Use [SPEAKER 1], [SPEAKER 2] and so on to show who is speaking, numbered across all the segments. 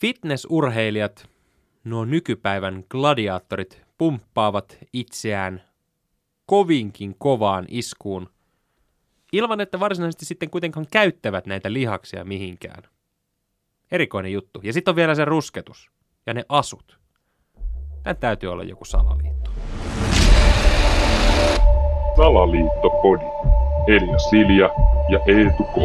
[SPEAKER 1] Fitnessurheilijat, nuo nykypäivän gladiaattorit, pumppaavat itseään kovinkin kovaan iskuun, ilman että varsinaisesti sitten kuitenkaan käyttävät näitä lihaksia mihinkään. Erikoinen juttu. Ja sitten on vielä se rusketus ja ne asut. Tän täytyy olla joku salaliitto.
[SPEAKER 2] Salaliittopodi. Elia Silja ja Eetu K.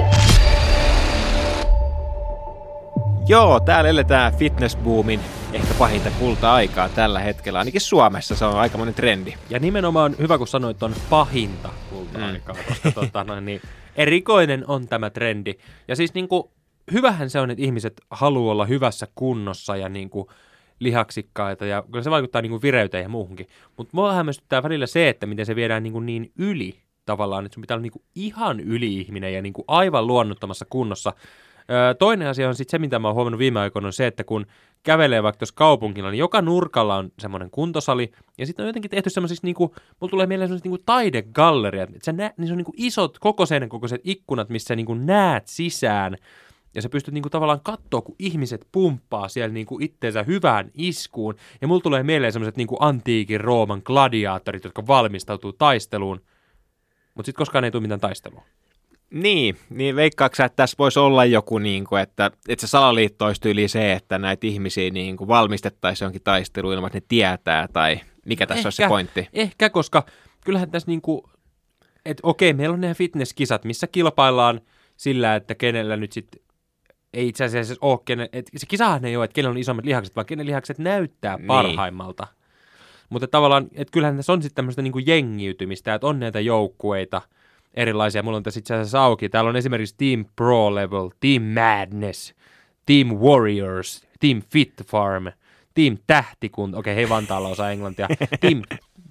[SPEAKER 3] Joo, täällä eletään fitnessboomin ehkä pahinta kulta-aikaa tällä hetkellä. Ainakin Suomessa se on aikamoinen trendi.
[SPEAKER 1] Ja nimenomaan hyvä, kun sanoit, on pahinta kulta-aikaa, mm. koska tota, no, niin, erikoinen on tämä trendi. Ja siis niin kuin, hyvähän se on, että ihmiset haluaa olla hyvässä kunnossa ja niin kuin, lihaksikkaita ja kyllä se vaikuttaa niin kuin vireyteen ja muuhunkin. Mutta mua hämmästyttää välillä se, että miten se viedään niin, kuin niin yli tavallaan, että sun pitää olla niin kuin ihan yli-ihminen ja niin kuin aivan luonnottomassa kunnossa. Toinen asia on sitten se, mitä mä oon huomannut viime aikoina, on se, että kun kävelee vaikka tuossa kaupungilla, niin joka nurkalla on semmoinen kuntosali, ja sitten on jotenkin tehty semmoisiksi, niin kuin, mulla tulee mieleen semmoiset niin taidegalleriat, että sä nä, niin se on niin kuin isot kokoiseen kokoiset ikkunat, missä niin kuin näet sisään, ja sä pystyt niinku tavallaan katsoa, kun ihmiset pumppaa siellä niinku itteensä hyvään iskuun. Ja mulla tulee mieleen semmoiset niinku antiikin Rooman gladiaattorit, jotka valmistautuu taisteluun. Mutta sitten koskaan ei tule mitään taistelua.
[SPEAKER 3] Niin, niin veikkaatko että tässä voisi olla joku, niin kuin, että, että se salaliitto olisi tyyli se, että näitä ihmisiä niin kuin valmistettaisiin jonkin taisteluun ilman, että ne tietää, tai mikä tässä ehkä, olisi se pointti?
[SPEAKER 1] Ehkä, koska kyllähän tässä niin kuin, että okei, meillä on nämä fitnesskisat, missä kilpaillaan sillä, että kenellä nyt sitten ei itse asiassa ole, kenen, että se kisahan ei ole, että kenellä on isommat lihakset, vaan kenen lihakset näyttää niin. parhaimmalta. Mutta tavallaan, että kyllähän se on sitten tämmöistä niin kuin jengiytymistä, että on näitä joukkueita – erilaisia. Mulla on tässä itse asiassa auki. Täällä on esimerkiksi Team Pro Level, Team Madness, Team Warriors, Team Fit Farm, Team Tähtikunta. Okei, okay, hei Vantaalla osaa englantia. Team,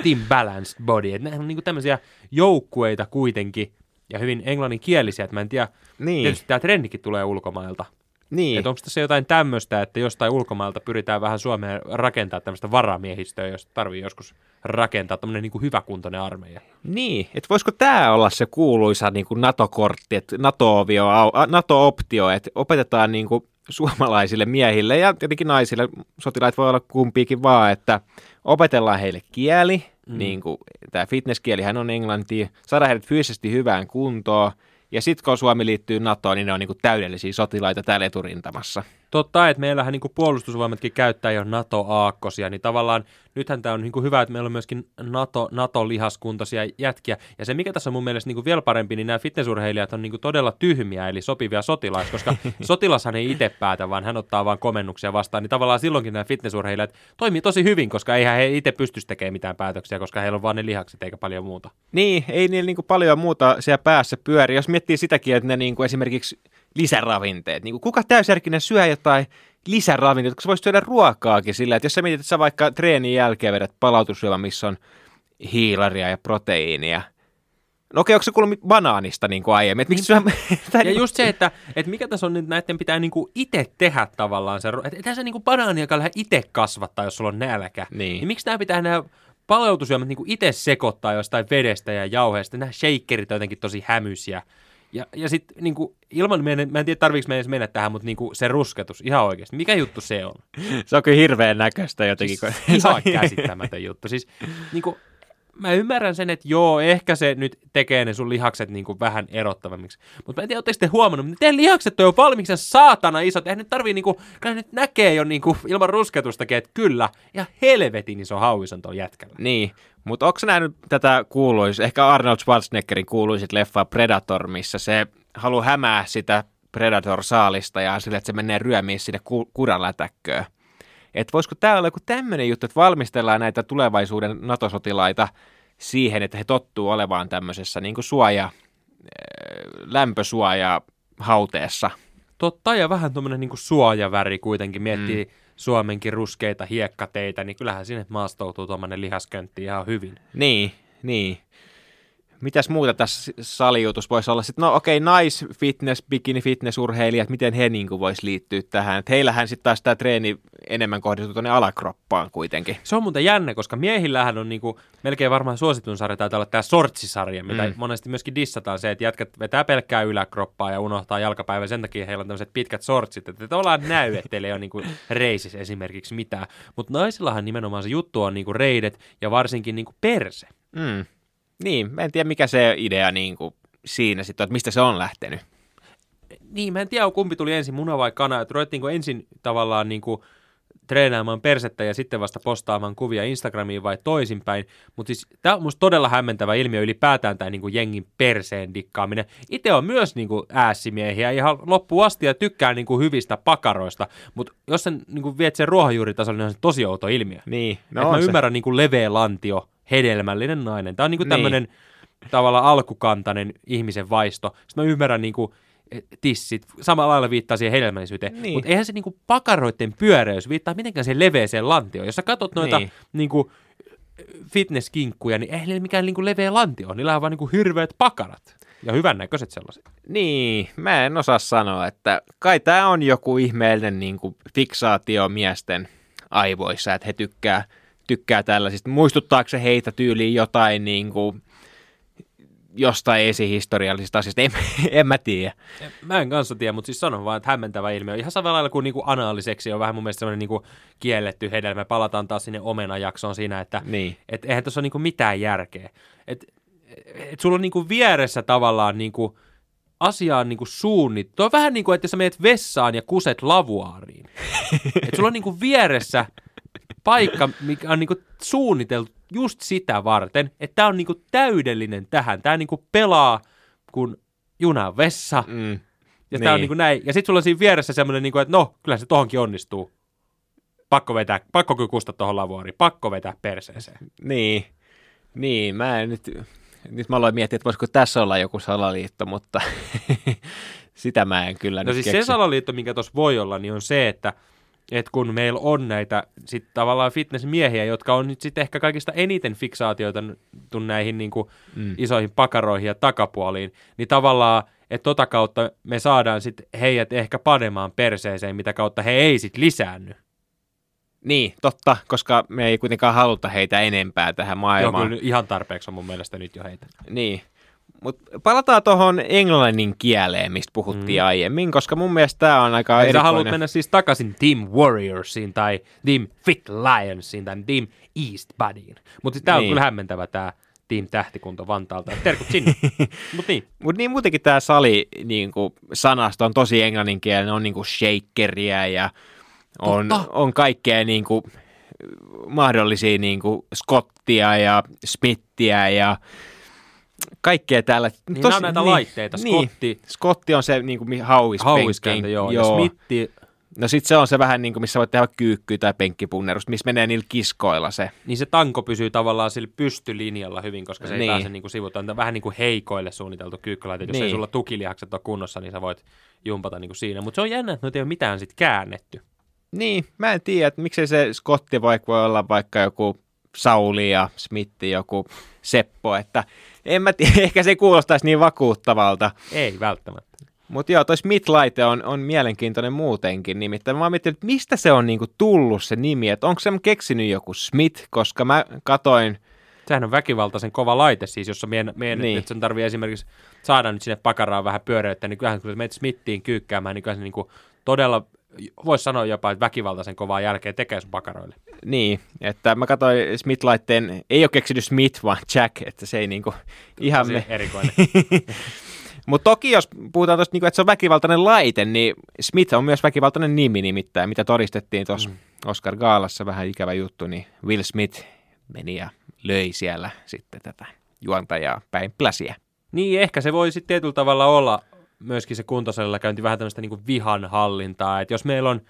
[SPEAKER 1] team Balanced Body. Että nämä on niinku tämmöisiä joukkueita kuitenkin ja hyvin englanninkielisiä. Että mä en tiedä, niin. tietysti tämä trendikin tulee ulkomailta.
[SPEAKER 3] Niin.
[SPEAKER 1] Että onko tässä jotain tämmöistä, että jostain ulkomailta pyritään vähän Suomeen rakentaa tämmöistä varamiehistöä, jos tarvii joskus rakentaa tämmöinen niin hyväkuntoinen armeija.
[SPEAKER 3] Niin, että voisiko tämä olla se kuuluisa niin kuin NATO-kortti, että NATO-optio, NATO että opetetaan niin kuin suomalaisille miehille ja tietenkin naisille, sotilaat voi olla kumpiikin vaan, että opetellaan heille kieli, mm. niin kuin tämä fitnesskielihän on englanti, saada heidät fyysisesti hyvään kuntoon, ja sitten kun Suomi liittyy NATOon, niin ne on niin kuin täydellisiä sotilaita täällä eturintamassa.
[SPEAKER 1] Totta, että meillähän niin kuin puolustusvoimatkin käyttää jo NATO-aakkosia, niin tavallaan nythän tämä on niin kuin hyvä, että meillä on myöskin NATO, NATO-lihaskuntoisia jätkiä. Ja se, mikä tässä on mun mielestä niin kuin vielä parempi, niin nämä fitnessurheilijat on niin kuin todella tyhmiä, eli sopivia sotilaita, koska sotilashan ei itse päätä, vaan hän ottaa vain komennuksia vastaan. Niin tavallaan silloinkin nämä fitnessurheilijat toimii tosi hyvin, koska eihän he itse pystyisi tekemään mitään päätöksiä, koska heillä on vain ne lihakset eikä paljon muuta.
[SPEAKER 3] Niin, ei niillä niin kuin paljon muuta siellä päässä pyöri. Jos miettii sitäkin, että ne niin kuin esimerkiksi lisäravinteet. Niin kuin kuka täysjärkinen syö jotain lisäravinteita, koska sä voisit syödä ruokaakin sillä, että jos sä mietit, että sä vaikka treenin jälkeen vedät palautussyövä, missä on hiilaria ja proteiinia, No okei, onko se kuullut banaanista niin kuin aiemmin? Että miksi syö,
[SPEAKER 1] ja niin just se, että, että mikä tässä on, että näiden pitää niin kuin itse tehdä tavallaan se, että se niin kuin banaaniakaan lähde itse kasvattaa, jos sulla on nälkä. Niin. niin miksi nämä pitää nämä palautusjuomat niin itse sekoittaa jostain vedestä ja jauheesta? Nämä shakerit on jotenkin tosi hämysiä. Ja, ja sitten niin ilman, mä en, mä en tiedä tarviiko me edes mennä tähän, mutta niin kuin, se rusketus, ihan oikeasti, mikä juttu se on?
[SPEAKER 3] se on kyllä hirveän näköistä jotenkin.
[SPEAKER 1] Siis, ihan käsittämätön juttu. Siis niin kuin, mä ymmärrän sen, että joo, ehkä se nyt tekee ne sun lihakset niin kuin vähän erottavammiksi. Mutta mä en tiedä, te huomannut, mutta teidän lihakset on jo valmiiksi saatana isot. Eihän nyt tarvii, niin kuin, kyllä nyt näkee jo niin kuin, ilman rusketustakin, että kyllä, ja helvetin iso hauis on tuolla jätkällä.
[SPEAKER 3] Niin, mutta onko nähnyt tätä kuuluis, ehkä Arnold Schwarzeneggerin kuuluisit leffa Predator, missä se haluaa hämää sitä Predator-saalista ja sille, että se menee ryömiin sinne ku- kuranlätäkköön. Että voisiko tämä olla joku tämmöinen juttu, että valmistellaan näitä tulevaisuuden NATO-sotilaita siihen, että he tottuu olevaan tämmöisessä niin kuin suoja, äh, lämpösuoja hauteessa.
[SPEAKER 1] Totta, ja vähän tuommoinen niin suojaväri kuitenkin miettii mm. Suomenkin ruskeita hiekkateitä, niin kyllähän sinne maastoutuu tuommoinen lihasköntti ihan hyvin.
[SPEAKER 3] Niin, niin. Mitäs muuta tässä salijutus voisi olla? Sitten, no okei, okay, nice fitness, bikini fitness urheilijat, miten he niin voisi liittyä tähän? Et heillähän sitten taas tämä treeni enemmän kohdistuu tuonne alakroppaan kuitenkin.
[SPEAKER 1] Se on muuten jännä, koska miehillähän on niinku, melkein varmaan suositun sarja taitaa olla tämä sortsisarja, mitä mm. monesti myöskin dissataan se, että jätkät vetää pelkkää yläkroppaa ja unohtaa jalkapäivä. Sen takia heillä on tämmöiset pitkät sortsit, että tavallaan näy, ettei ole niinku reisissä esimerkiksi mitään. Mutta naisillahan nimenomaan se juttu on niinku reidet ja varsinkin niinku perse.
[SPEAKER 3] Mm. Niin, mä en tiedä mikä se idea niin kuin siinä sitten, että mistä se on lähtenyt.
[SPEAKER 1] Niin, mä en tiedä kumpi tuli ensin, muna vai kana, että ruvettiinko ensin tavallaan niin kuin treenaamaan persettä ja sitten vasta postaamaan kuvia Instagramiin vai toisinpäin. Mutta siis tämä on musta todella hämmentävä ilmiö ylipäätään tämä niin jengin perseen dikkaaminen. Itse on myös niin kuin äässimiehiä ihan loppuun asti ja tykkää niin kuin hyvistä pakaroista, mutta jos sen niin kuin viet sen ruohonjuuritasolle, niin on se tosi outo ilmiö.
[SPEAKER 3] Niin, no
[SPEAKER 1] Et mä
[SPEAKER 3] se.
[SPEAKER 1] ymmärrän niin kuin leveä lantio, hedelmällinen nainen. Tämä on niin kuin tämmöinen tavallaan alkukantainen ihmisen vaisto. Sitten mä ymmärrän niin kuin tissit, samalla lailla viittaa siihen hedelmällisyyteen.
[SPEAKER 3] Niin.
[SPEAKER 1] Mutta eihän se niinku pakaroiden pyöreys viittaa mitenkään siihen leveeseen lantioon. Jos sä katsot noita
[SPEAKER 3] Niin.
[SPEAKER 1] niinku, fitnesskinkkuja, niin eihän niillä mikään niinku leveä lantio ole. Niillä on vaan niinku hirveät pakarat. Ja hyvännäköiset sellaiset.
[SPEAKER 3] Niin, mä en osaa sanoa, että kai tämä on joku ihmeellinen niin kuin fiksaatio miesten aivoissa, että he tykkää, tykkää tällaisista. Muistuttaako se heitä tyyliin jotain niin kuin, jostain esihistoriallisista asioista? En, en mä tiedä.
[SPEAKER 1] Mä en kanssa tiedä, mutta siis sanon vaan, että hämmentävä ilmiö. Ihan samalla lailla kuin niinku anaaliseksi on vähän mun mielestä semmoinen niinku kielletty hedelmä. Palataan taas sinne omenajaksoon siinä, että
[SPEAKER 3] Niin.
[SPEAKER 1] et eihän tuossa ole niinku mitään järkeä. Et, et sulla on niinku vieressä tavallaan niinku asiaan niinku suunnit. Tuo on vähän niin kuin, että sä menet vessaan ja kuset lavuaariin. Et sulla on niinku vieressä paikka, mikä on niinku suunniteltu just sitä varten, että tämä on niinku täydellinen tähän. Tämä niinku pelaa, kun juna on vessa.
[SPEAKER 3] Mm.
[SPEAKER 1] Ja
[SPEAKER 3] Niin.
[SPEAKER 1] tää on niinku näin. Ja sitten sulla on siinä vieressä semmoinen, niinku, että no, kyllä se tohonkin onnistuu. Pakko vetää, pakko kyllä kustaa tohon lavuaariin, pakko vetää perseeseen.
[SPEAKER 3] Niin, niin, mä en nyt, nyt mä aloin miettiä, että voisiko tässä olla joku salaliitto, mutta sitä mä en kyllä
[SPEAKER 1] No
[SPEAKER 3] nyt
[SPEAKER 1] siis
[SPEAKER 3] keksi.
[SPEAKER 1] se salaliitto, mikä tuossa voi olla, niin on se, että et kun meillä on näitä sit tavallaan fitnessmiehiä, jotka on nyt sitten ehkä kaikista eniten fiksaatioita näihin niin kuin
[SPEAKER 3] Mm.
[SPEAKER 1] isoihin pakaroihin ja takapuoliin, niin tavallaan, että tota kautta me saadaan sitten heidät ehkä panemaan perseeseen, mitä kautta he ei sitten lisäänny.
[SPEAKER 3] Niin, totta, koska me ei kuitenkaan haluta heitä enempää tähän
[SPEAKER 1] Joo,
[SPEAKER 3] maailmaan.
[SPEAKER 1] kyllä ihan tarpeeksi on mun mielestä nyt jo heitä.
[SPEAKER 3] Niin. Mutta palataan tuohon englannin kieleen, mistä puhuttiin
[SPEAKER 1] Mm.
[SPEAKER 3] aiemmin, koska mun mielestä tämä on aika
[SPEAKER 1] Eli sä
[SPEAKER 3] erikoinen.
[SPEAKER 1] haluat mennä siis takaisin Team Warriorsiin tai Team Fit Lionsiin tai Team East Bodyin. Mutta tämä on
[SPEAKER 3] Niin.
[SPEAKER 1] kyllä hämmentävä tämä Team Tähtikunto Vantaalta. Terkut sinne. Mutta niin,
[SPEAKER 3] Mutta niin muutenkin tämä sali niin sanasto on tosi englanninkielinen, on niin kuin shakeria ja on,
[SPEAKER 1] Totta.
[SPEAKER 3] on kaikkea niin kuin, mahdollisia niin kuin Scottia ja Smithia ja kaikkea täällä.
[SPEAKER 1] niin nämä on näitä laitteita.
[SPEAKER 3] Niin,
[SPEAKER 1] Scotti,
[SPEAKER 3] Skotti on se niin kuin hauispenkki.
[SPEAKER 1] hauiskääntö, joo. Ja Smitti,
[SPEAKER 3] No sit se on se vähän niin kuin, missä voit tehdä kyykkyä tai penkkipunnerusta, missä menee niillä kiskoilla se.
[SPEAKER 1] niin se tanko pysyy tavallaan sillä pystylinjalla hyvin, koska se ei
[SPEAKER 3] Niin.
[SPEAKER 1] pääse niin kuin sivutaan. Tämä on vähän niin kuin heikoille suunniteltu kyykkylaite. Jos ei
[SPEAKER 3] Niin.
[SPEAKER 1] sulla tukilihakset ole kunnossa, niin sä voit jumpata niin kuin siinä. Mutta se on jännä, että noita ei ole mitään sitten käännetty.
[SPEAKER 3] Niin, mä en tiedä, että miksei se Scotti vaikka voi olla vaikka joku Sauli ja Smitti, joku Seppo, että en mä tiedä, ehkä se kuulostaisi niin vakuuttavalta.
[SPEAKER 1] Ei välttämättä.
[SPEAKER 3] Mutta joo, toi Smith-laite on, on mielenkiintoinen muutenkin, nimittäin mä oon miettinyt, että mistä se on niinku tullut se nimi, että onko se keksinyt joku Smith, koska mä katoin,
[SPEAKER 1] Sehän on väkivaltaisen kova laite siis, jossa meidän, meidän
[SPEAKER 3] Niin.
[SPEAKER 1] että sen tarvii esimerkiksi saada nyt sinne pakaraan vähän pyöreyttä, niin kyllähän kun menet Smittiin kyykkäämään, niin kyllä se niin kuin todella, voisi sanoa jopa, että väkivaltaisen kovaa jälkeen tekee sun pakaroille.
[SPEAKER 3] niin, että mä katsoin Smith-laitteen, ei ole keksinyt Smith, vaan Jack, että se ei niinku ihan
[SPEAKER 1] Tosi
[SPEAKER 3] me,
[SPEAKER 1] erikoinen.
[SPEAKER 3] Mutta toki jos puhutaan tuosta, niinku, että se on väkivaltainen laite, niin Smith on myös väkivaltainen nimi nimittäin, mitä todistettiin tuossa mm. Oscar Gaalassa, vähän ikävä juttu, niin Will Smith meni ja löi siellä sitten tätä juontajaa päin pläsiä.
[SPEAKER 1] Niin, ehkä se voi sitten tietyllä tavalla olla myöskin se kuntosalilla käynti vähän tämmöistä niin vihan hallintaa, että jos meillä on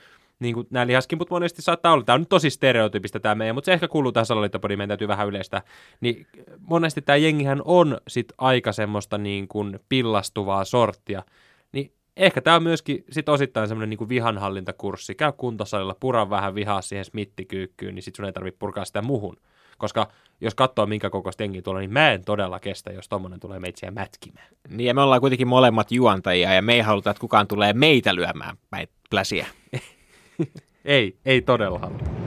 [SPEAKER 1] niin kuin nämä lihaskimput monesti saattaa olla, tämä on nyt tosi stereotyypistä tämä meidän, mutta se ehkä kuuluu tähän salaliittopodiin, meidän täytyy vähän yleistä, niin monesti tämä jengihän on sit aika semmoista niin kuin pillastuvaa sorttia, niin ehkä tämä on myöskin sit osittain semmoinen niin kuin vihanhallintakurssi, käy kuntosalilla, pura vähän vihaa siihen smittikyykkyyn, niin sit sun ei tarvitse purkaa sitä muhun. Koska jos katsoo minkä kokoista jengiä tuolla, niin mä en todella kestä, jos tommonen tulee meitsiä mätkimään.
[SPEAKER 3] Niin ja me ollaan kuitenkin molemmat juontajia ja me ei haluta, että kukaan tulee meitä lyömään päin pläsiä.
[SPEAKER 1] Ei, ei todella haluta.